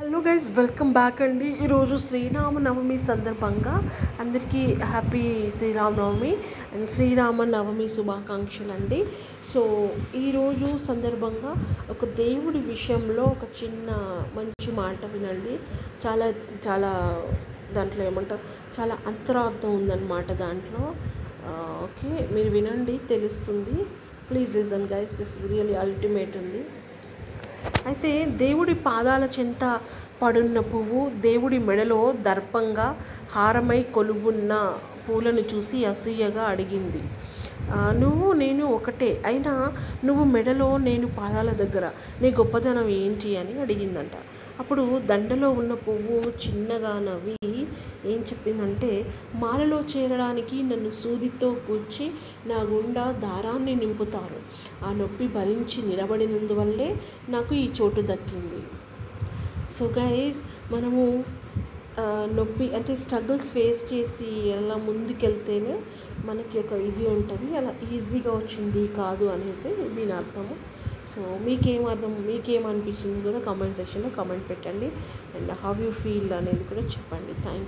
Hello guys welcome back అండి. ఈరోజు శ్రీరామనవమి సందర్భంగా అందరికీ హ్యాపీ శ్రీరామనవమి అండ్ శ్రీరామ నవమి శుభాకాంక్షలు అండి సో ఈరోజు సందర్భంగా ఒక దేవుడి విషయంలో ఒక చిన్న మంచి మాట వినండి. చాలా చాలా దాంట్లో ఏమంటారు చాలా అంతరార్థం ఉందన్నమాట దాంట్లో. ఓకే మీరు వినండి తెలుస్తుంది. Please listen guys this is really ultimate ఉంది అయితే దేవుడి పాదాల చెంత పడున్న పువ్వు దేవుడి మెడలో దర్పంగా హారమై కొలువున్న పూలను చూసి అసూయగా అడిగింది. నువ్వు నేను ఒకటే. అయినా నువ్వు మెడలో నేను పాదాల దగ్గర. నీ గొప్పతనం ఏంటి? అని అడిగిందంట. అప్పుడు దండలో ఉన్న పువ్వు చిన్నగా నవ్వి ఏం చెప్పిందంటే మాలలో చేరడానికి నన్ను సూదితో కూర్చి నా గుండా దారాన్ని నింపుతారు. ఆ నొప్పి భరించి నిలబడినందువల్లే నాకు ఈ చోటు దక్కింది. సో గైస్ మనము నొప్పి అంటే స్ట్రగుల్స్ ఫేస్ చేసి ఎలా ముందుకెళ్తేనే మనకి ఒక ఇది ఉంటుంది. అలా ఈజీగా వచ్చింది కాదు అనేసి దీని అర్థము. సో మీకేం అర్థం మీకేం అనిపించింది కూడా కామెంట్ సెక్షన్లో కామెంట్ పెట్టండి. అండ్ హౌ యూ ఫీల్ అనేది కూడా చెప్పండి. థ్యాంక్